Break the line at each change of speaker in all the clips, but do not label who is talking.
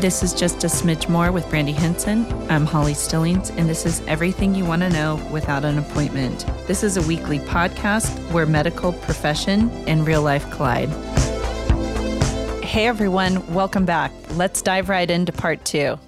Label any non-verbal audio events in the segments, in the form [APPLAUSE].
This is just a smidge more with Brandy Henson. I'm Holly Stillings, and this is everything you want to know without an appointment. This is a weekly podcast where medical profession and real life collide. Hey everyone, welcome back. Let's dive right into part two.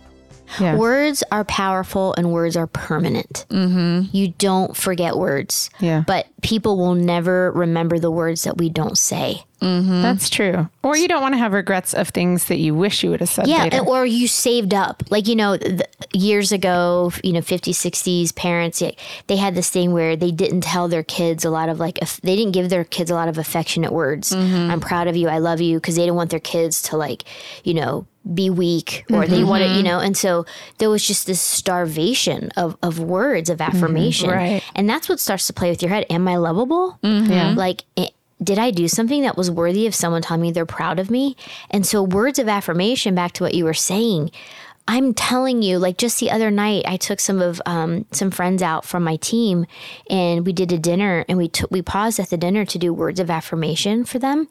Yeah.
Words are powerful and words are permanent. Mm-hmm. You don't forget words.
Yeah.
But people will never remember the words that we don't say.
That's true. Or you don't want to have regrets of things that you wish you would have said
Yeah,
later.
or you saved up. Like, you know, th- years ago, you know, 50s, 60s, parents, they had this thing where they didn't tell their kids a lot of like, aff- they didn't give their kids a lot of affectionate words. I'm proud of you. I love you. Because they didn't want their kids to like, you know, be weak or they wanted, you know, and so there was just this starvation of, of words of affirmation.
right.
And that's what starts to play with your head. Am I lovable?
Yeah.
Like, eh, did I do something that was worthy of someone telling me they're proud of me? And so, words of affirmation, back to what you were saying, I'm telling you, like just the other night, I took some of um, some friends out from my team, and we did a dinner, and we took we paused at the dinner to do words of affirmation for them.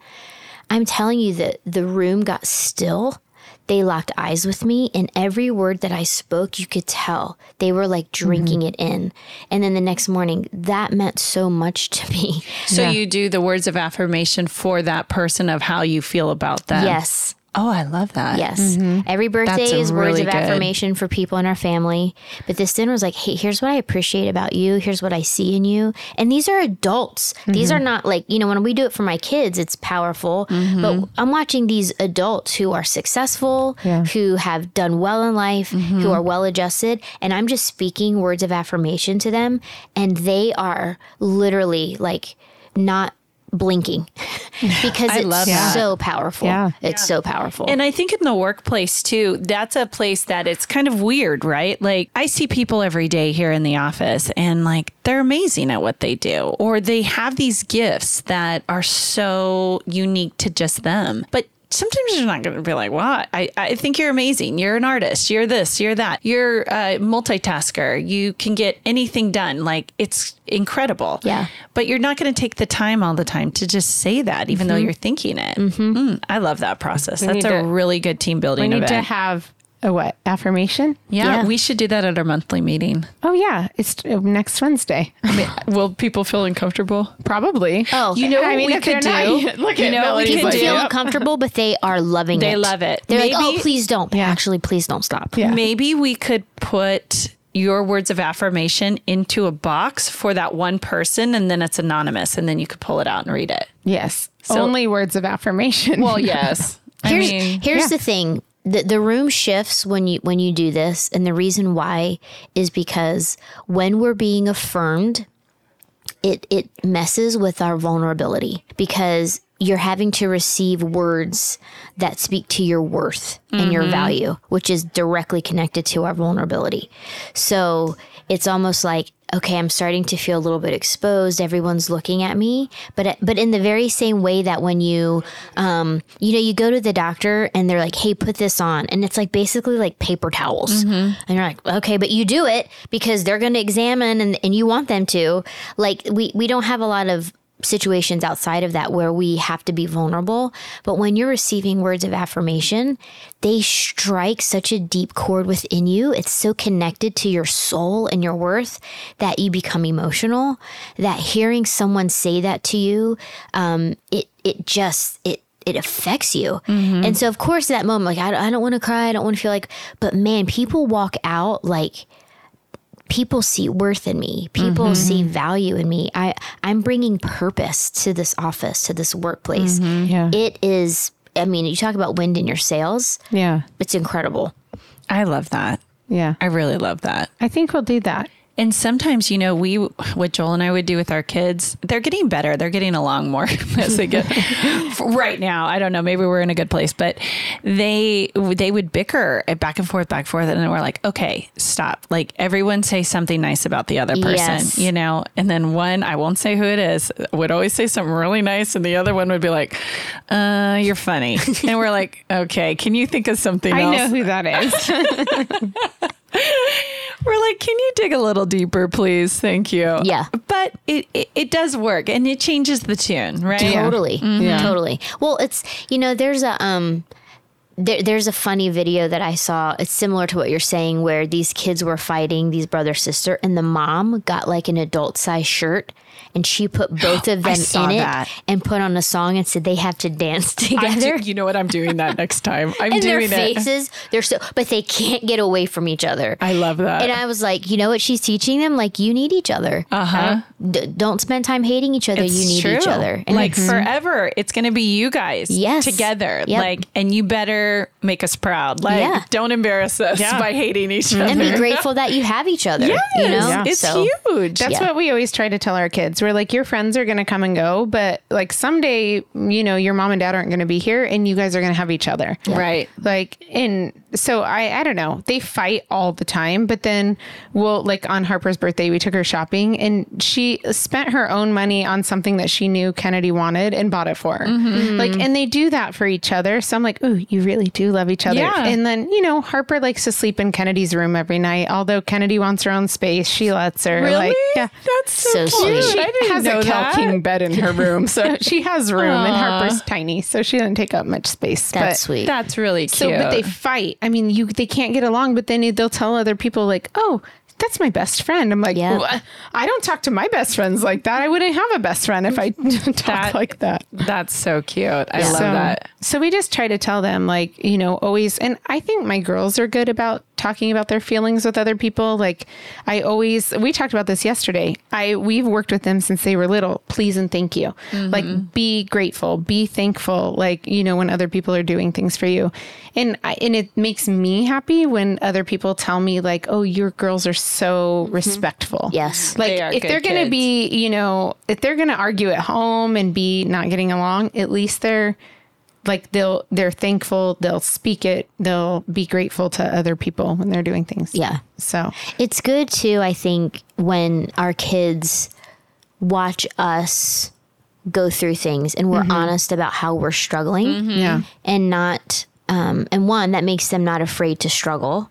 I'm telling you that the room got still. They locked eyes with me, and every word that I spoke, you could tell they were like mm-hmm. drinking it in. And then the next morning, that meant so much to me.
So you do the words of affirmation for that person of how you feel about them.
Yes.
Oh, I love that.
Yes. Mm-hmm. Every birthday is words of
good.
affirmation for people in our family. But this dinner was like, hey, here's what I appreciate about you. Here's what I see in you. And these are adults. These mm-hmm. are not like, you know, when we do it for my kids, it's powerful. Mm-hmm. But I'm watching these adults who are successful,
Yeah.
who have done well in life, who are well adjusted. And I'm just speaking words of affirmation to them. And they are literally like not blinking [LAUGHS] because it's
love that.
so powerful.
Yeah.
It's so powerful.
And I think in the workplace too, that's a place that it's kind of weird, right? Like I see people every day here in the office and like they're amazing at what they do, or they have these gifts that are so unique to just them. But sometimes you're not going to be like, wow, I, I think you're amazing. You're an artist. You're this, you're that. You're a multitasker. You can get anything done. Like it's incredible.
Yeah.
But you're not going to take the time all the time to just say that, even though mm-hmm. you're thinking it. Mm-hmm. Mm, I love that process. That's a
to-
really good team building.
we need
event.
to have a what? Affirmation?
yeah,
Yeah.
we should do that at our monthly meeting.
Oh, yeah. It's uh, next Wednesday. [LAUGHS]
Will people feel uncomfortable?
Probably.
Oh,
You know
I
what
mean,
we
if they're
could
not-
do? [LAUGHS]
look
You
at
know, we
Melody's
can
like,
feel
yep.
uncomfortable, but they are loving it.
They love it.
They're like, oh, please don't.
Yeah.
Actually, please don't stop.
Yeah.
Maybe we could put your words of affirmation into a box for that one person and then it's anonymous and then you could pull it out and read it.
Yes. Only words of affirmation.
Well, [LAUGHS] yes. I
Here's
mean,
here's
yeah.
the thing. The, the room shifts when you when you do this, and the reason why is because when we're being affirmed, it it messes with our vulnerability because you're having to receive words that speak to your worth and your value, which is directly connected to our vulnerability. So it's almost like, okay, I'm starting to feel a little bit exposed. Everyone's looking at me, but but in the very same way that when you, um, you know, you go to the doctor and they're like, hey, put this on, and it's like basically like paper towels, and you're like, okay, but you do it because they're going to examine and and you want them to. Like we we don't have a lot of situations outside of that where we have to be vulnerable. But when you're receiving words of affirmation, they strike such a deep chord within you. It's so connected to your soul and your worth that you become emotional. That hearing someone say that to you, um, it it just it it affects you. And so, of course, that moment, like, I, I don't want to cry. I don't want to feel like, but man, people walk out like, people see worth in me. People mm-hmm. see value in me. I, I'm bringing purpose to this office, to this workplace. Mm-hmm.
Yeah.
It is, I mean, you talk about wind in your sails,
yeah.
it's incredible.
I love that.
Yeah.
I really love that.
I think we'll do that.
And sometimes, you know, we, what Joel and I would do with our kids, they're getting better. They're getting along more [LAUGHS] as they get [LAUGHS] right now. I don't know. Maybe we're in a good place, but they, they would bicker back and forth, back and forth. And then we're like, okay, stop. Like everyone say something nice about the other person,
Yes.
you know? And then one, I won't say who it is, would always say something really nice. And the other one would be like, uh, you're funny. [LAUGHS] and we're like, okay, can you think of something
I
else?
know who that is.
We're like, can you dig a little deeper, please? Thank you.
Yeah.
But it, it, it does work and it changes the tune, right?
Totally.
Yeah.
Totally. Well, it's, you know, there's a, um, there, there's a funny video that I saw. It's similar to what you're saying, where these kids were fighting these brother sister, and the mom got like an adult size shirt, and she put [GASPS] both of them
saw
in
that.
it and put on a song and said they have to dance [LAUGHS] together.
do- you know what? I'm doing that next time. [LAUGHS] I'm
and their
doing it. [LAUGHS]
faces, they're so, but they can't get away from each other.
I love that.
and I was like, you know what she's teaching them? Like, you need each other.
uh huh.
D- don't spend time hating each other. you need each other. And
like
it's-
forever, it's going to be you guys
Yes.
together.
Yep.
Like, and you better make us proud. Like,
Yeah.
don't embarrass us
Yeah.
by hating each other.
and be grateful that you have each other.
Yes,
you know,
it's
So-
huge.
That's
Yeah.
what we always try to tell our kids. We're like, your friends are going to come and go, but like someday, you know, your mom and dad aren't going to be here and you guys are going to have each other.
right.
Like, and so I, I don't know. They fight all the time, but then we'll, like on Harper's birthday, we took her shopping and she spent her own money on something that she knew Kennedy wanted and bought it for her.
Mm-hmm.
Like, and they do that for each other. So I'm like, ooh, you really do love each other.
Yeah.
And then, you know, Harper likes to sleep in Kennedy's room every night. Although Kennedy wants her own space, she lets her.
Really?
Like, yeah.
That's so,
So
cute.
sweet.
She
I didn't
has
know
a Kel. King bed in her room, so [LAUGHS] she has room, and Harper's tiny, so she doesn't take up much space.
that's
but,
sweet.
That's really cute.
So, but they fight. I mean, you they can't get along, but then they'll tell other people like, "Oh, that's my best friend." I'm like,
Yeah.
I don't talk to my best friends like that. I wouldn't have a best friend if I [LAUGHS] talk
That-
like that."
That's so cute. I love
so,
that.
So we just try to tell them like, you know, always and I think my girls are good about talking about their feelings with other people. Like I always we talked about this yesterday. I we've worked with them since they were little. Please and thank you. Like mm-hmm. be grateful, be thankful like, you know, when other people are doing things for you. And I, and it makes me happy when other people tell me like, "Oh, your girls are so Mm-hmm. respectful."
Yes.
Like
They are
if
good
they're going to be, you know, if they're going to argue at home and be not getting along, at least they're like they'll they're thankful they'll speak it they'll be grateful to other people when they're doing things
Yeah.
so
It's good too, I think, when our kids watch us go through things and we're mm-hmm. honest about how we're struggling mm-hmm.
yeah
and not, um, and one, that makes them not afraid to struggle.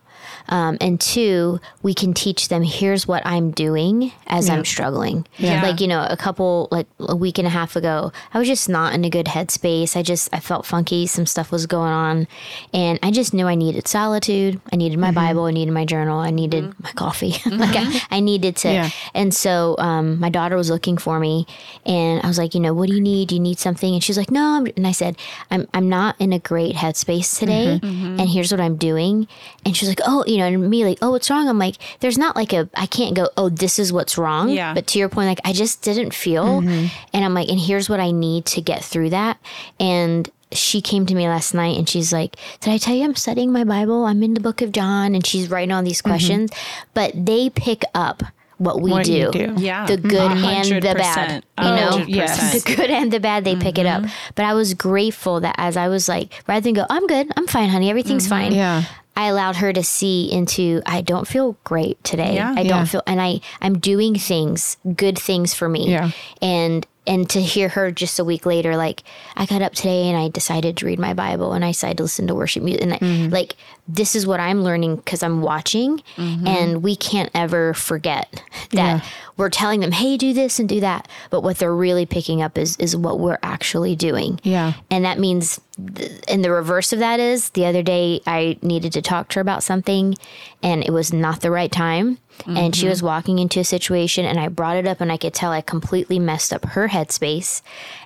Um, and two, we can teach them here's what I'm doing as I'm struggling.
Yeah.
Like, you know, a couple, like a week and a half ago, I was just not in a good headspace. I just, I felt funky. Some stuff was going on. And I just knew I needed solitude. I needed my mm-hmm. Bible. I needed my journal. I needed mm-hmm. my coffee. [LAUGHS] like, I, mm-hmm. I needed to.
Yeah.
And so um, my daughter was looking for me. And I was like, you know, what do you need? Do you need something? And she's like, no. I'm, and I said, I'm, I'm not in a great headspace today. And here's what I'm doing. And she's like, oh, you know, and me like, oh, what's wrong? I'm like, there's not like a, I can't go, oh, this is what's wrong.
Yeah.
But to your point, like, I just didn't feel. And I'm like, and here's what I need to get through that. And she came to me last night and she's like, Did I tell you I'm studying my Bible? I'm in the book of John. And she's writing all these questions. But they pick up what we
What
do.
do.
Yeah.
The good and the bad. You
Oh,
know?
yes. [LAUGHS]
The good and the bad, they pick it up.
Mm-hmm.
But I was grateful that as I was like, rather than go, I'm good, I'm fine, honey, everything's
Mm-hmm.
fine.
Yeah.
I allowed her to see into I don't feel great today.
Yeah.
I don't feel and I I'm doing things, good things for me.
Yeah.
And and to hear her just a week later like I got up today and I decided to read my Bible and I decided to listen to worship music and
Mm-hmm.
like this is what I'm learning cuz I'm watching
Mm-hmm.
and we can't ever forget that we're telling them hey do this and do that but what they're really picking up is is what we're actually doing.
Yeah.
And that means, th- and the reverse of that is the other day I needed to talk to her about something and it was not the right time. And she was walking into a situation and I brought it up and I could tell I completely messed up her headspace.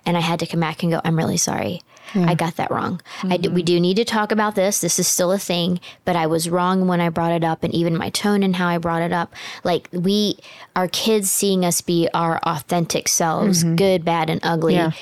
And I had to come back and go, I'm really sorry. I hmm. got that wrong. I do, we mm-hmm. do need to talk about this. This is still a thing, but I was wrong when I brought it up, and even my tone and how I brought it up. Like we, our kids seeing us be our authentic selves, mm-hmm. good, bad, and ugly,
Yeah.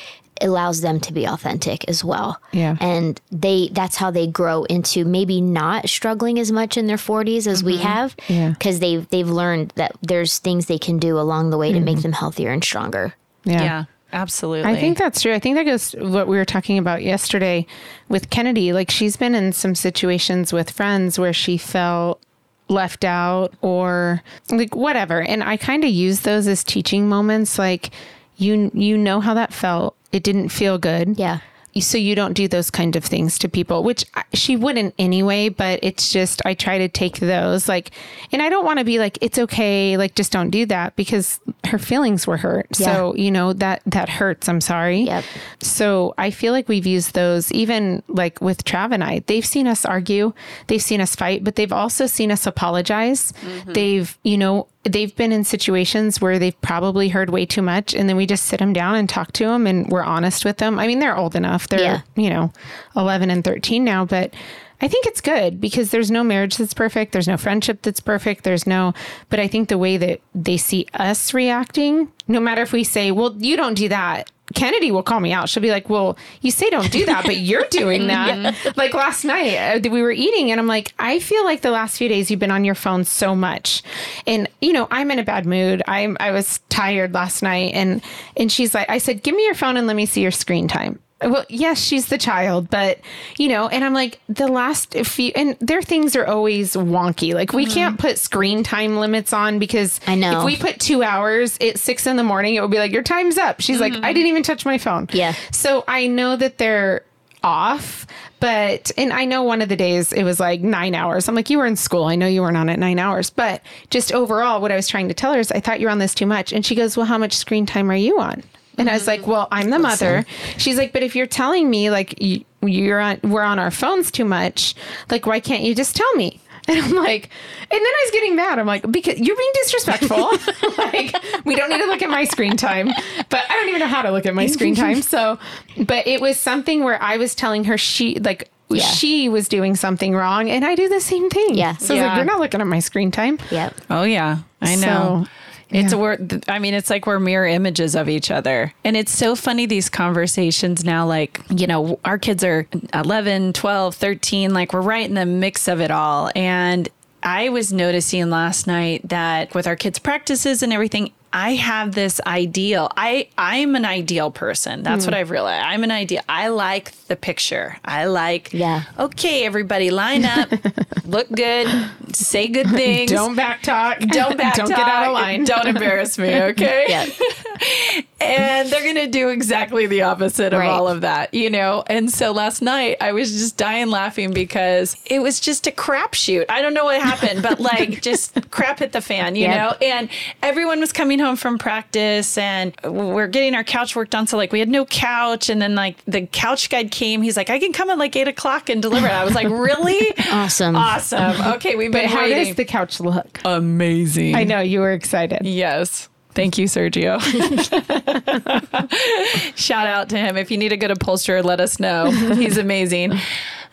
allows them to be authentic as well.
Yeah.
And they that's how they grow into maybe not struggling as much in their 40s as we mm-hmm. have
Yeah.
because they've they've learned that there's things they can do along the way to make them healthier and stronger.
yeah
Yeah. Absolutely.
I think that's true. I think that goes what we were talking about yesterday with Kennedy. Like she's been in some situations with friends where she felt left out or like whatever. And I kind of use those as teaching moments like you you know how that felt. It didn't feel good.
Yeah.
So you don't do those kind of things to people, which she wouldn't anyway, but it's just, I try to take those like, and I don't want to be like, it's okay. Like, just don't do that because her feelings were hurt. So, you know, that, that hurts. I'm sorry.
Yep.
So I feel like we've used those even like with Trav and I. They've seen us argue, they've seen us fight, but they've also seen us apologize. Mm-hmm. They've, you know, they've been in situations where they've probably heard way too much and then we just sit them down and talk to them and we're honest with them. I mean, they're old enough. They're,
Yeah.
you know, 11 and 13 now, but I think it's good because there's no marriage that's perfect. There's no friendship that's perfect. There's no, but I think the way that they see us reacting, no matter if we say, well, you don't do that. Kennedy will call me out. She'll be like, well, you say don't do that, but you're doing that. [LAUGHS] Like last night, uh, we were eating and I'm like, I feel like the last few days you've been on your phone so much. And, you know, I'm in a bad mood. I'm, I was tired last night and, and she's like, I said, give me your phone and let me see your screen time. Well, yes, she's the child, but you know, and I'm like the last few, and their things are always wonky. Like we mm-hmm. can't put screen time limits on because
I know.
if we put two hours at six in the morning, it would be like your time's up. She's like, I mm-hmm. didn't even touch my phone.
Yeah.
So I know that they're off, but and I know one of the days it was like nine hours. I'm like, you were in school. I know you weren't on at nine hours, but just overall, what I was trying to tell her is, I thought you were on this too much. And she goes, Well, how much screen time are you on? And I was like, well, I'm the mother. She's like, but if you're telling me like you, you're on, we're on our phones too much, like why can't you just tell me? [LAUGHS] And I'm like, and then I was getting mad. I'm like, because you're being disrespectful. [LAUGHS] [LAUGHS] like, we don't need to look at my screen time, but I don't even know how to look at my screen time. So, but it was something where I was telling her she like
Yeah.
she was doing something wrong, and I do the same thing.
Yeah.
So I was
Yeah.
like, you're not looking at my screen time.
Yep.
Oh yeah, I know.
So,
It's
yeah.
we're I mean, it's like we're mirror images of each other. And it's so funny these conversations now like, you know, our kids are 11, 12, 13, like we're right in the mix of it all. And I was noticing last night that with our kids' practices and everything, I have this ideal. I I'm an ideal person. That's what hmm. I've realized. I'm an ideal. I like the picture. I like
Yeah.
Okay, everybody line up. [LAUGHS] look good. Say good things.
Don't back talk. [LAUGHS]
don't back
Don't get out of line.
Don't embarrass me, [LAUGHS] okay?
Yep.
And they're gonna do exactly the opposite of
Right.
all of that, you know. And so last night I was just dying laughing because it was just a crapshoot. I don't know what happened, but like just crap hit the fan, you
Yep.
know. And everyone was coming home from practice, and we're getting our couch worked on. So like we had no couch, and then like the couch guy came. He's like, I can come at like eight o'clock and deliver it. I was like, [LAUGHS] really?
Awesome.
Awesome. Okay, we've been
But
been
how
waiting.
does the couch look?
Amazing.
I know you were excited.
Yes. Thank you, Sergio. [LAUGHS] Shout out to him. If you need a good upholsterer, let us know. He's amazing.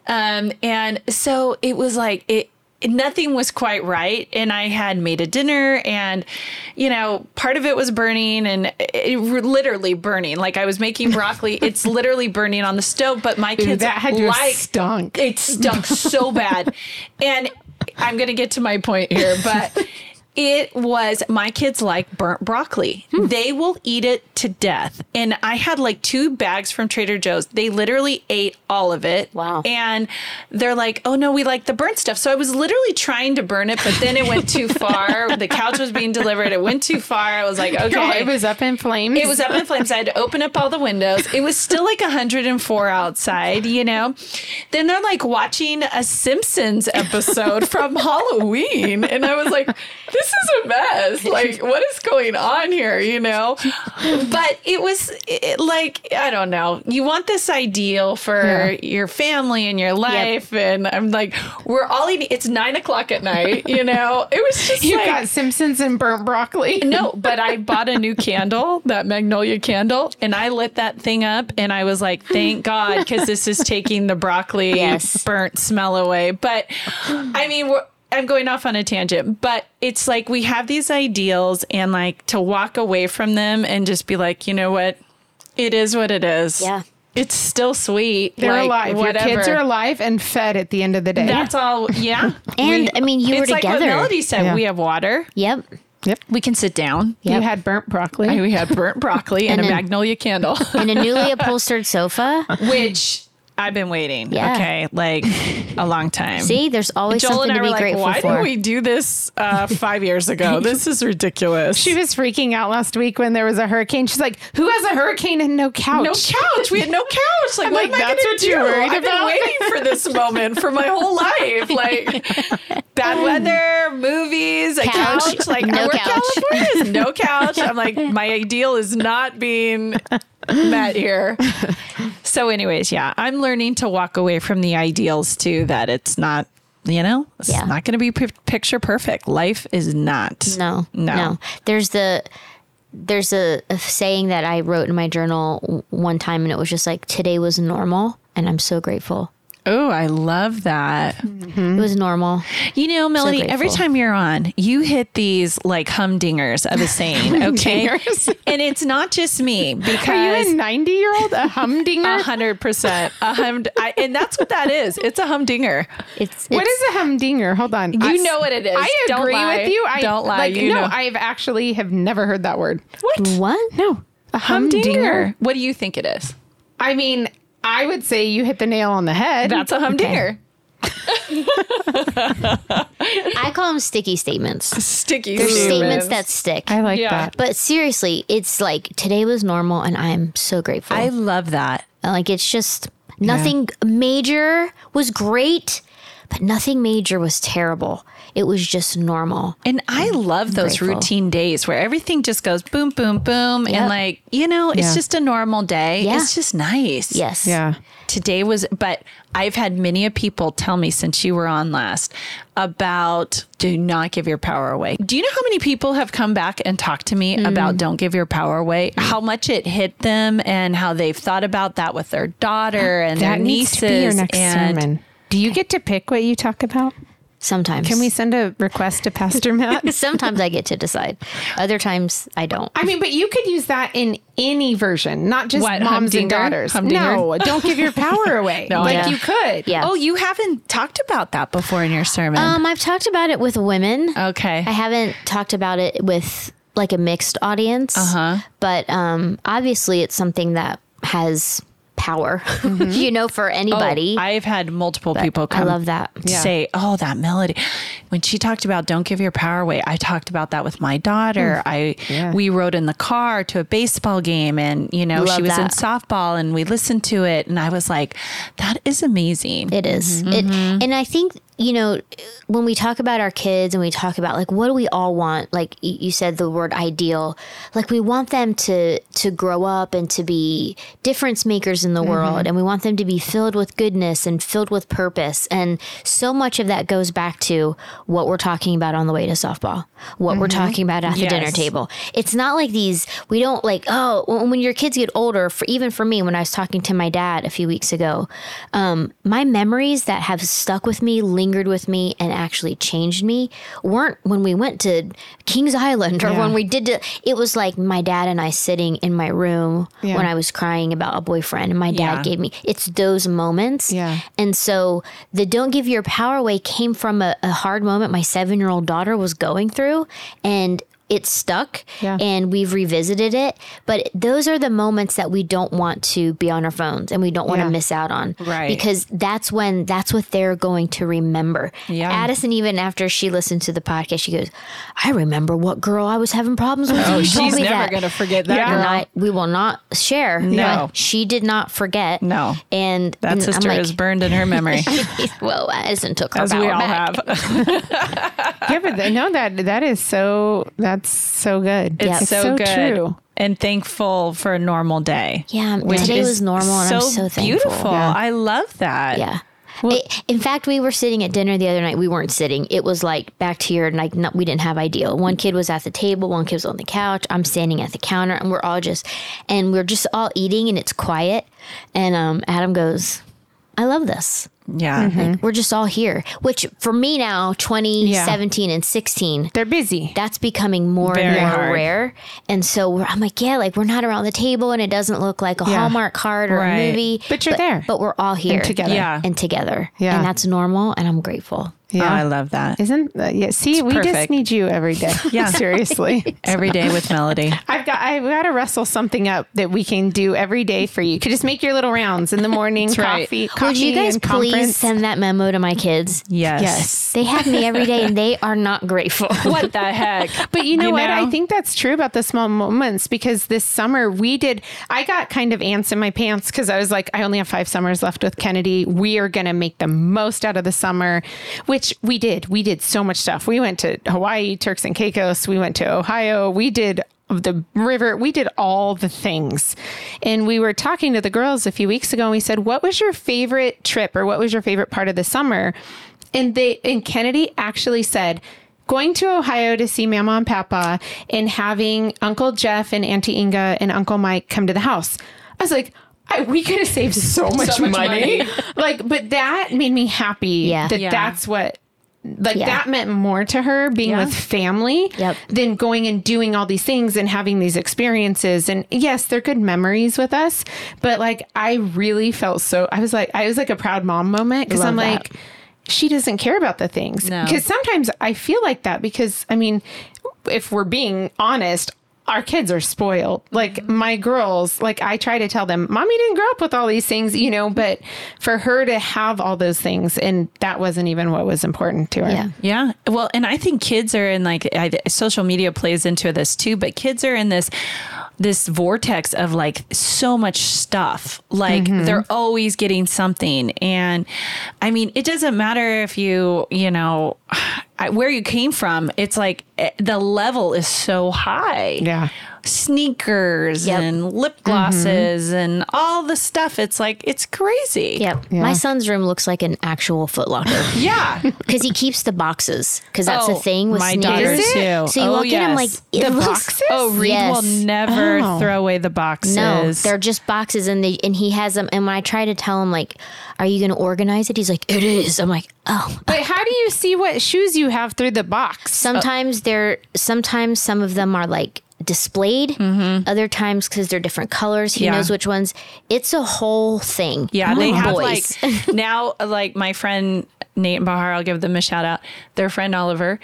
Um, and so it was like it nothing was quite right and i had made a dinner and you know part of it was burning and it, it literally burning like i was making broccoli [LAUGHS] it's literally burning on the stove but my kids
that had
like
stunk.
it stunk so bad. [LAUGHS] And I'm going to get to my point here, but it was my kids like burnt broccoli.
Hmm.
They will eat it to death. And I had like two bags from Trader Joe's. They literally ate all of it.
Wow.
And they're like, oh no, we like the burnt stuff. So I was literally trying to burn it, but then it went too [LAUGHS] far. the couch was being delivered. It went too far. I was like, okay.
It [LAUGHS] was up in flames.
It was up in flames. I had to open up all the windows. It was still like 104 outside, you know? Then they're like watching a Simpsons episode from [LAUGHS] Halloween. And I was like, this is a mess. [LAUGHS] Like, what is going on here, you know? But it was it, like, I don't know. You want this ideal for your family and your life. And I'm like, we're all eating. It's nine o'clock at night, you [LAUGHS] know? It was just
You
like,
got Simpsons and burnt broccoli. [LAUGHS]
no, but I bought a new candle, that magnolia candle, and I lit that thing up and I was like, thank God, because this is taking the broccoli
Yes.
burnt smell away. But I mean, we're, I'm going off on a tangent, but it's like we have these ideals and like to walk away from them and just be like, you know what? It is what it is.
Yeah.
It's still sweet.
They're
like,
alive.
Whatever.
Your kids are alive and fed at the end of the day.
That's all. Yeah. [LAUGHS]
And, I mean, you were
it's like what
together.
Melody said.
Yeah.
We have water.
Yep.
yep.
We can sit down.
You
Yep.
had burnt broccoli. [LAUGHS]
We had burnt broccoli and,
And
a
then-
magnolia candle. [LAUGHS]
And a newly upholstered sofa.
which I've been waiting.
Yeah.
Okay, like a long [LAUGHS] time.
See, there's always
Joel
something
and I
to
were
be
like,
grateful
why
for.
did we do this uh, five years ago? [LAUGHS] This is ridiculous.
She was freaking out last week when there was a hurricane. She's like, "Who has a hurricane and no couch?"
no couch. We had no [LAUGHS] couch. Like,
I'm
what
like,
am I
that's
gonna
what you're
do?
worried
I've
about?
been waiting for this moment for my whole life. Like bad weather, movies, a couch.
Couch.
Like
No
we're
couch.
Californians, no couch. I'm like, my ideal is not being met here. So, anyways, yeah, I'm learning to walk away from the ideals too. That it's not. You know, it's
Yeah.
not going to be p- picture perfect. Life is not.
No,
No.
no. There's the there's a, a saying that I wrote in my journal one time, and it was just like today was normal, and I'm so grateful.
Oh, I love that.
It was normal.
You know, Melanie, every time you're on, you hit these like humdingers of a saying, [LAUGHS] okay? [LAUGHS] And it's not just me
Are you
because
a 90 year old, a humdinger? [LAUGHS]
a hundred percent, a hum, I, and that's what that is. It's a humdinger.
It's,
What
it's-
is a humdinger? Hold on.
You
I-
know what it is.
I
Don't
agree
lie.
with you. I
Don't lie.
Like,
You
no,
know.
I've actually have never heard that word.
What
what?
No, a humdinger.
humdinger? What do you think it is?
I mean, I would say you hit the nail on the head.
That's a humdinger. [LAUGHS]
I call them sticky statements.
Sticky
They're statements that stick.
I like
Yeah.
that.
but seriously, it's like today was normal, and I'm so grateful.
I love that.
like it's just nothing major was great, but nothing major was terrible. It was just normal.
And I love those
grateful.
routine days where everything just goes boom, boom, boom.
Yep.
And like, you know, it's
Yeah.
just a normal day.
Yeah.
It's just nice.
Yes.
Yeah.
Today was, but I've had many a people tell me since you were on last about do not give your power away. Do you know how many people have come back and talked to me mm. about don't give your power away? Mm. How much it hit them and how they've thought about that with their daughter and their
That needs
nieces.
to be your next
and
sermon. Do you get to pick what you talk about?
Sometimes.
Can we send a request to Pastor Matt? [LAUGHS]
Sometimes I get to decide. Other times I don't.
I mean, but you could use that in any version, not just
What,
moms and daughters.
Humdinger?
No, don't give your power [LAUGHS] away.
No,
like
yeah.
you could.
Yeah.
Oh, you haven't talked about that before in your sermon.
Um, I've talked about it with women.
okay.
I haven't talked about it with like a mixed audience.
Uh-huh.
But um, obviously, it's something that has power, [LAUGHS] mm-hmm. you know, for anybody.
Oh, I've had multiple people come.
I love that.
Say, oh, that melody. When she talked about "Don't Give Your Power Away," I talked about that with my daughter. Mm. I
Yeah.
we rode in the car to a baseball game, and you know
Love
she was in softball, and we listened to it, and I was like, that is amazing.
It is. Mm-hmm. It, mm-hmm. and I think, you know, when we talk about our kids and we talk about like what do we all want, like you said the word ideal, like we want them to to grow up and to be difference makers in the world and we want them to be filled with goodness and filled with purpose. And so much of that goes back to what we're talking about on the way to softball, what we're talking about at the dinner table. It's not like these we don't like oh when your kids get older for even for me when I was talking to my dad a few weeks ago um, my memories that have stuck with me lingered with me and actually changed me weren't when we went to Kings Island or
Yeah.
when we did the, it was like my dad and I sitting in my room
Yeah.
when I was crying about a boyfriend and my dad
Yeah.
gave me it's those moments
Yeah.
and so the don't give your power away came from a, a hard moment my seven year old daughter was going through and it stuck
Yeah.
and we've revisited it. But those are the moments that we don't want to be on our phones and we don't want
Yeah.
to miss out on.
Right.
Because that's when that's what they're going to remember.
Yeah.
Addison, even after she listened to the podcast, she goes, I remember what girl I was having problems with.
Oh,
You told
she's
me
never
that."
gonna forget that
And
girl.
I, we will not share.
No.
but she did not forget.
No.
And
that
and
sister
like,
is burned in her memory, [LAUGHS]
well, Addison took her
as
power
we all
back.
have. [LAUGHS] [LAUGHS]
Yeah, but th- no, that that is so. That's so good.
It's
It's
so, good.
true.
And thankful for a normal day.
Yeah,
which
today
is
was normal and I'm so thankful.
beautiful.
Yeah.
I love that.
Yeah. It- in fact, we were sitting at dinner the other night. We weren't sitting. It was like back to your like no, we didn't have ideal. One kid was at the table, one kid was on the couch. I'm standing at the counter, and we're all just and we're just all eating, and it's quiet. And um, Adam goes, "I love this."
Yeah. Mm-hmm.
Like, we're just all here. Which for me now, 2017 and 16,
They're busy.
that's becoming more
Very
and more
hard.
rare. And so we're, I'm like, yeah, like we're not around the table and it doesn't look like a
Yeah.
Hallmark card or
Right.
a movie.
But you're there.
But we're all here
together.
Yeah.
and together.
Yeah.
And that's normal. And I'm grateful.
Oh, I love that.
Isn't uh, yeah? See, we just need you every day. [LAUGHS]
Yeah.
seriously.
Every day with Melody.
I've got I've got to wrestle something up that we can do every day for you. You could just make your little rounds in the morning,
right.
coffee, coffee,
Would you guys
and
please
conference.
send that memo to my kids?
Yes.
Yes.
They have me every day and they are not grateful. [LAUGHS]
What the heck? [LAUGHS]
But you know
You
what?
know?
I think that's true about the small moments because this summer we did. I got kind of ants in my pants because I was like, I only have five summers left with Kennedy. We are going to make the most out of the summer, which we did. We did so much stuff. We went to Hawaii, Turks and Caicos. We went to Ohio. We did the river. We did all the things. And we were talking to the girls a few weeks ago and we said, What was your favorite trip or what was your favorite part of the summer? And they and Kennedy actually said, going to Ohio to see Mama and Papa and having Uncle Jeff and Auntie Inga and Uncle Mike come to the house. I was like, I, we could have saved so much,
much
money.
money.
like, but that made me happy
Yeah.
that
Yeah.
that's what like
Yeah.
that meant more to her being
Yeah.
with family
Yep.
than going and doing all these things and having these experiences and yes they're good memories with us but like i really felt so i was like i was like a proud mom moment because i'm
that.
like she doesn't care about the things
No.
because sometimes i feel like that because i mean if we're being honest our kids are spoiled. Like mm-hmm. my girls, like I try to tell them, mommy didn't grow up with all these things, you know, but for her to have all those things, and that wasn't even what was important to her.
Yeah.
Yeah. Well, and I think kids are in like I, social media plays into this too, but kids are in this this vortex of like so much stuff. Like mm-hmm. they're always getting something. And I mean, it doesn't matter if you, you know, I- where you came from. It's like eh, the level is so high.
Yeah.
Sneakers
Yep.
and lip glosses and all the stuff. It's like, it's crazy.
Yep. My son's room looks like an actual footlocker [LAUGHS]
Yeah.
because he keeps the boxes because that's
Oh,
the thing with
my
sneakers.
daughter too.
So you
oh,
walk in and like
yes.
it
The
looks-
boxes?
Oh, Reed
Yes.
will never
Oh.
throw away the boxes.
No, they're just boxes, and they and he has them. And when I try to tell him like, "Are you going to organize it?" He's like, "It is." I'm like, "Oh."
But how do you see what shoes you have through the box?
Sometimes they're sometimes some of them are like displayed. Other times because they're different colors. He
Mm-hmm. Yeah.
knows which ones. It's a whole thing.
Yeah, they have
boys.
like now, like my friend Nate and Bahar, I'll give them a shout out. Their friend Oliver,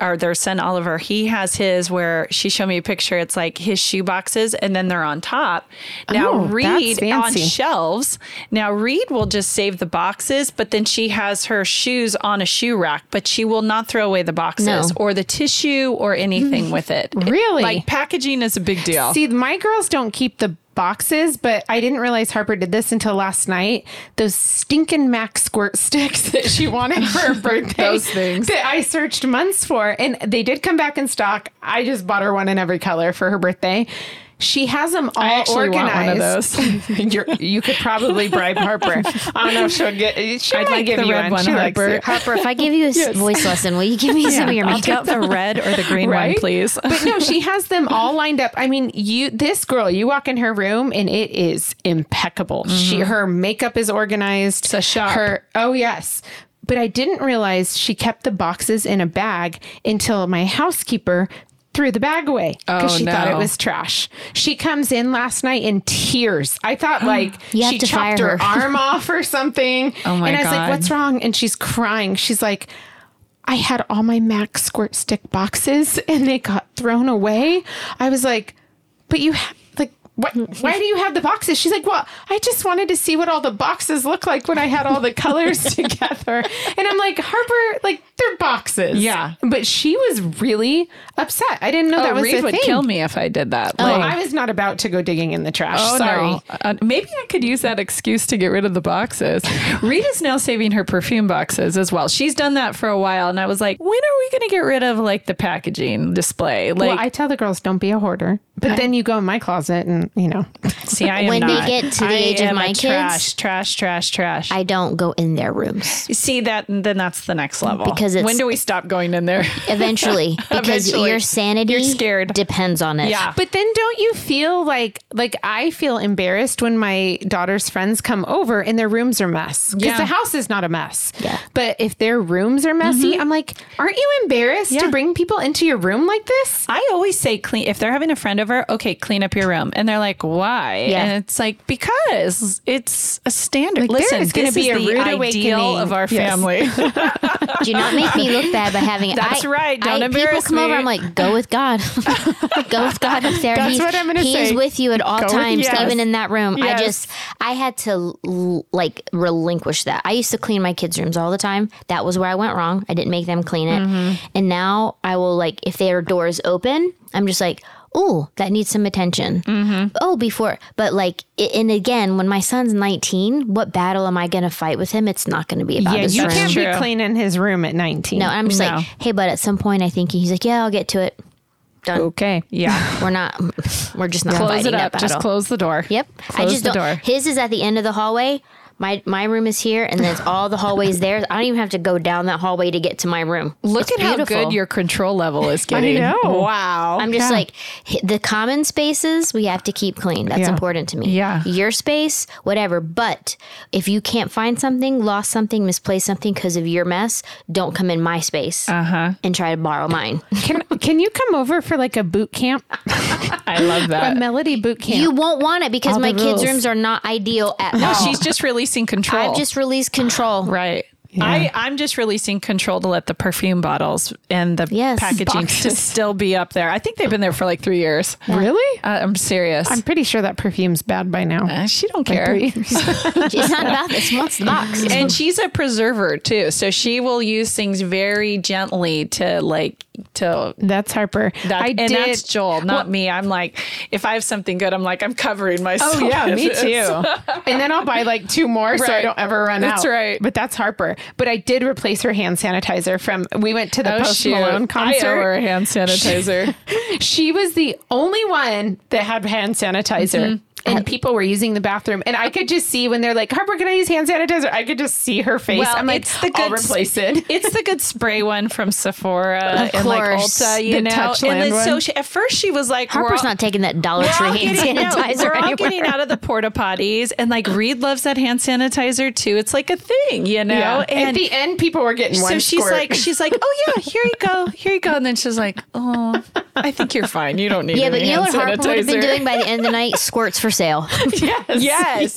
or their son Oliver, he has his where she showed me a picture. It's like his shoe boxes, and then they're on top. Now
Oh,
Reed on shelves. Now Reed will just save the boxes, but then she has her shoes on a shoe rack, but she will not throw away the boxes
No.
or the tissue or anything with it.
Really?
like packaging is a big deal.
See, my girls don't keep the boxes, but I didn't realize Harper did this until last night. Those stinking Mac squirt sticks that she wanted for her [LAUGHS] birthday.
Those things.
that I searched months for, and they did come back in stock. I just bought her one in every color for her birthday. She has them all
I actually want
organized.
one of those. [LAUGHS]
You're, you could probably bribe Harper. I don't know if she'll get. She
I'd
might
like
give
the
you
red one,
She likes
Harper.
Harper, if I give you a [LAUGHS] s voice lesson, will you give me some of your
I'll
makeup?
get the red or the green one, please.
but no, she [LAUGHS] has them all lined up. I mean, you this girl, you walk in her room and it is impeccable. She mm-hmm. her makeup is organized.
It's a shop.
Her oh yes. But I didn't realize she kept the boxes in a bag until my housekeeper threw the bag away because
Oh,
she thought it was trash. She comes in last night in tears. I thought [GASPS] like she chopped her
her. [LAUGHS]
arm off or something.
Oh, my
and I was like, "What's wrong?" And she's crying. She's like, I had all my Mac squirt stick boxes and they got thrown away. I was like, but you ha- like what, why do you have the boxes? She's like, well, I just wanted to see what all the boxes look like when I had all the colors [LAUGHS] together. And I'm like, Harper, like they're boxes.
Yeah.
But she was really upset. I didn't know that was
Oh, Reed
a
would
thing.
kill me if I did that.
Oh,
Like,
I was not about to go digging in the trash.
Oh,
Sorry.
no. Uh, maybe I could use that excuse to get rid of the boxes. [LAUGHS] Reed is now saving her perfume boxes as well. She's done that for a while, and I was like, when are we going to get rid of like the packaging display? Like,
well, I tell the girls don't be a hoarder, but then you go in my closet and I'm, you know,
See, I am
When we
not.
get to the
I
age of
am a
my kids-
trash, trash, trash, trash.
I don't go in their rooms
See that? Then that's the next level.
Because it's-
when do we stop going in there?
eventually [LAUGHS] because
Eventually.
your sanity
You're scared.
depends on it.
Yeah.
But then don't you feel like like I feel embarrassed when my daughter's friends come over and their rooms are mess because
Yeah.
the house is not a mess.
Yeah.
But if their rooms are messy, mm-hmm. I'm like, aren't you embarrassed
Yeah.
to bring people into your room like this?
I always say clean if they're having a friend over, okay, clean up your room. And they're like, why?
Yeah.
And it's like, because it's a standard.
Like,
Listen,
is gonna
this
be
is
a
the
rude
ideal of our
Yes.
family. [LAUGHS]
Do not make me look bad by having it. [LAUGHS]
That's
I-
right. Don't
I, People
embarrass
come over. I'm like, go with God. [LAUGHS] go with God up there.
That's
He's,
what I'm gonna
he is with you at all
Go with-
times,
yes.
even in that room. I just, I had to l- like relinquish that. I used to clean my kids' rooms all the time. That was where I went wrong. I didn't make them clean it.
Mm-hmm.
And now I will like, if their door is open, I'm just like, oh, that needs some attention.
Mm-hmm.
Oh, before, but like, and again, when my son's 19, what battle am I going to fight with him? It's not going to be about
Yeah,
his
you
room.
can't
True.
be cleaning his room at 19.
No, I'm just
No.
like, hey, but at some point, I think he's like, yeah, I'll get to it. Done.
okay.
yeah. [LAUGHS]
We're not. We're just not
Close it up.
battle.
Just close the door.
Yep. I just
the
don't.
door.
His is at the end of the hallway. My my room is here, and then all the hallways [LAUGHS] there. I don't even have to go down that hallway to get to my room.
Look
It's
at how good your control level is getting.
I know.
Wow.
I'm just
Yeah.
like the common spaces we have to keep clean. That's
Yeah.
important to me.
Yeah.
Your space, whatever. But if you can't find something, lost something, misplaced something because of your mess, don't come in my space
uh-huh.
and try to borrow mine. [LAUGHS]
Can can you come over for like a boot camp? [LAUGHS]
I love that.
A melody boot camp.
You won't want it because
All
my kids' rooms are not ideal at all.
No, she's just releasing control.
I've just released control.
Right. I, I'm just releasing control to let the perfume bottles and the
Yes.
packaging to still be up there. I think they've been there for like three years.
really?
Uh, I'm serious.
I'm pretty sure that perfume's bad by now.
Uh, she don't care.
It's [LAUGHS] not about this. What's the box?
and she's a preserver too, so she will use things very gently to like to.
That's Harper.
That,
I
and
did.
that's Joel, not me. I'm like, if I have something good, I'm like, I'm covering myself.
Oh yeah, me
this.
too. and then I'll buy like two more so I don't ever run out.
That's right.
But that's Harper. But I did replace her hand sanitizer from. We went to the
Oh
Post
shoot!
Malone
I
concert.
owe her a hand sanitizer. [LAUGHS]
She was the only one that had hand sanitizer.
Mm-hmm.
And people were using the bathroom, and I could just see when they're like, "Harper, can I use hand sanitizer?" I could just see her face.
Well,
I'm like,
it's the
"I'll
good
replace it." [LAUGHS]
It's the good spray one from Sephora
Of
and like. Ulta, you
The
know.
Touchland
and then so she, at first she was like,
Harper's
all-
not taking that Dollar Tree hand
getting, no,
sanitizer
we're all
anywhere.
getting out of the porta potties, and like Reed loves that hand sanitizer too. It's like a thing, you know.
Yeah. At the end, people were getting one
so she's
squirt.
like, she's like, oh yeah, here you go, here you go, and then she's like, oh, I think you're fine. You don't need
yeah,
any
but you know what
hand
Harper would have been doing by the end of the night? Squirts for sale. [LAUGHS]
Yes, yes.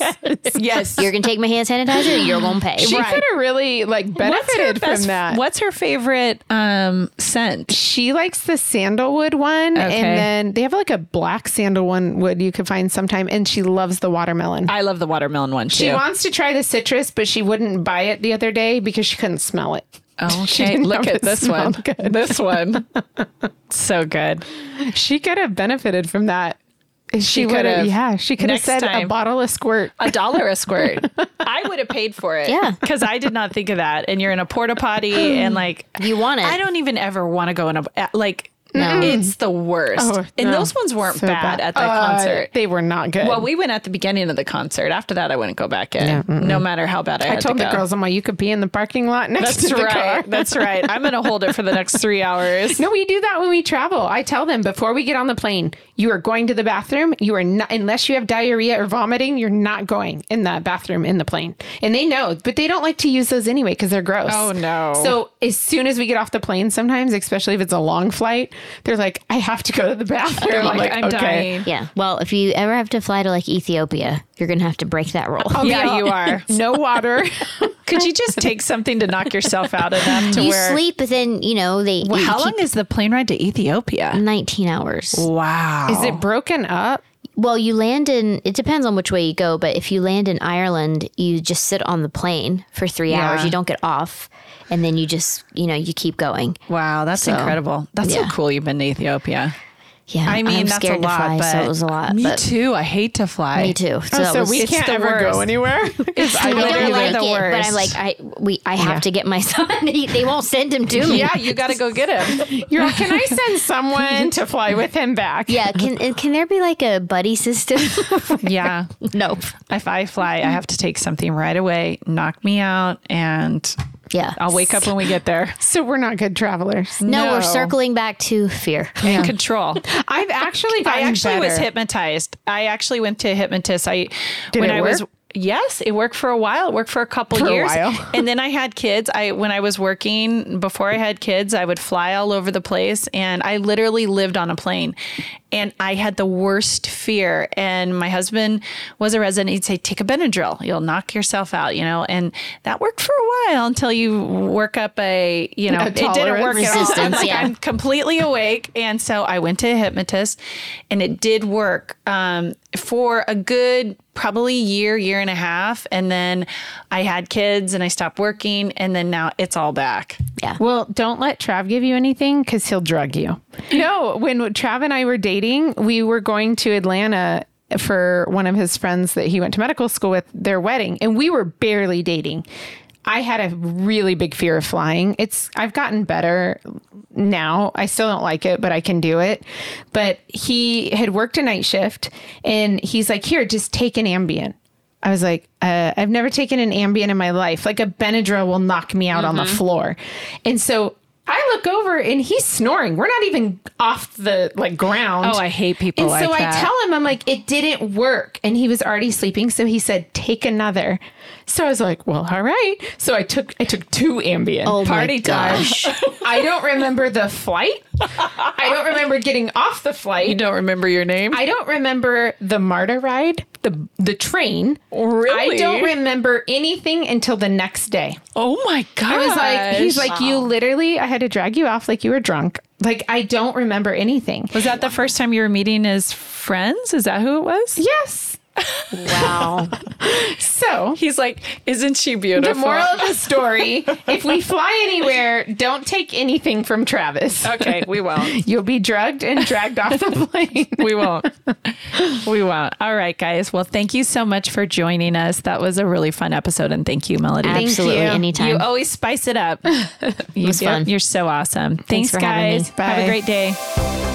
Yes.
You're gonna take my hand sanitizer. You're gonna pay.
she
Right.
could have really like benefited from
best-
that.
What's her favorite um, scent?
she likes the sandalwood one,
Okay.
and then they have like a black sandalwood wood you could find sometime, and she loves the watermelon.
I love the watermelon one too.
she wants to try the citrus, but she wouldn't buy it the other day because she couldn't smell it.
Oh, [LAUGHS]
She
okay. Look at this one.
good.
This one. [LAUGHS] so good.
She could have benefited from that. She, would
could
have, yeah. She could have said
time.
a bottle of squirt.
A dollar a squirt. [LAUGHS] I would have paid for it.
Yeah.
Because I did not think of that. And you're in a porta potty and like
You want it.
I don't even ever want to go in a like it's the worst.
Oh,
and
no.
those ones weren't
So
bad, at the
Uh,
concert.
They were not good.
Well, we went at the beginning of the concert. After that, I wouldn't go back in, no matter how bad I,
I
had
told
to
the
go.
girls, I'm like, you could be in the parking lot next
That's
to the
right.
car.
That's right. I'm going to hold it for the next three hours. [LAUGHS]
No, we do that when we travel. I tell them before we get on the plane, you are going to the bathroom. You are not, unless you have diarrhea or vomiting, you're not going in the bathroom in the plane. And they know, but they don't like to use those anyway because they're gross.
Oh, no.
So as soon as we get off the plane, sometimes, especially if it's a long flight, they're like, I have to go to the bathroom.
They're like, I'm dying.
yeah. Well, if you ever have to fly to like Ethiopia, you're gonna have to break that rule.
Oh, yeah, you are. [LAUGHS]
No water. [LAUGHS]
Could you just take something to knock yourself out enough to
you
where?
sleep, but then you know they.
Well, how long is the plane ride to Ethiopia?
19 hours.
Wow.
Is it broken up?
Well, you land in. It depends on which way you go, but if you land in Ireland, you just sit on the plane for three hours. You don't get off, and then you just you know you keep going.
Wow, that's
So,
incredible. That's
yeah.
so cool. You've been to Ethiopia.
Yeah,
I mean,
I'm
that's
scared
a lot,
to fly,
but
so it was a lot.
Me
but
too. I hate to fly.
Me too. Oh, so,
Oh, so
was,
we can't
the
ever go
anywhere. [LAUGHS]
anywhere. 'Cause I
I
don't
don't
literally
like
the
it, but. I'm like, I we I have to get my [LAUGHS] son. They won't send him to me.
Yeah, you got to go get him. [LAUGHS]
You're like, can I send someone to fly with him back?
Yeah, can can there be like a buddy system?
yeah.
nope.
If I fly, I have to take something right away, knock me out, and
Yeah,
I'll wake up when we get there. [LAUGHS]
So we're not good travelers.
No,
No.
we're circling back to fear.
In control.
I've actually
I
gotten
actually was hypnotized. I actually went to a hypnotist. I
Did
when
it
I was
work?
Yes, it worked for a while. It worked for a couple
For a
years.
while. [LAUGHS]
and then I had kids. I when I was working before I had kids, I would fly all over the place and I literally lived on a plane. And I had the worst fear. And my husband was a resident. He'd say, Take a Benadryl. You'll knock yourself out, you know. And that worked for a while until you work up a, you know,
A
it didn't
tolerance.
work at all. [LAUGHS] I'm
Resistance,
like,
yeah.
I'm completely awake. And so I went to a hypnotist and it did work um, for a good probably year, year and a half. And then I had kids and I stopped working. And then now it's all back.
Yeah.
Well, don't let Trav give you anything because he'll drug you. No, when Trav and I were dating, we were going to Atlanta for one of his friends that he went to medical school with their wedding, and we were barely dating. I had a really big fear of flying. It's I've gotten better now. I still don't like it, but I can do it. But he had worked a night shift and he's like, "Here, just take an Ambien." I was like, uh, I've never taken an Ambien in my life. Like a Benadryl will knock me out on the floor. And so I look over and he's snoring. We're not even off the like ground.
Oh, I hate people
And
like
so I tell him, I'm like, it didn't work. And he was already sleeping. So he said, take another. So I was like, well, all right. So I took I took two Ambien.
Oh
Party
my gosh. [LAUGHS]
I don't remember the flight. I don't remember getting off the flight.
You don't remember your name?
I don't remember the MARTA ride, the the train.
Really?
I don't remember anything until the next day.
oh my God.
I was like, he's like, you literally, I had to drag you off like you were drunk. Like, I don't remember anything.
was that the first time you were meeting his friends? Is that who it was?
Yes.
Wow. [LAUGHS]
So,
He's like, isn't she beautiful?
the moral of the story if we fly anywhere, don't take anything from Travis.
okay, we won't. [LAUGHS]
You'll be drugged and dragged off the [LAUGHS] plane.
We won't. We won't. All right, guys. Well, thank you so much for joining us. That was a really fun episode. And thank you, Melody.
Absolutely.
you.
Anytime.
You always spice it up. You,
was fun.
You're so awesome. Thanks,
for having me.
guys. Have a great day.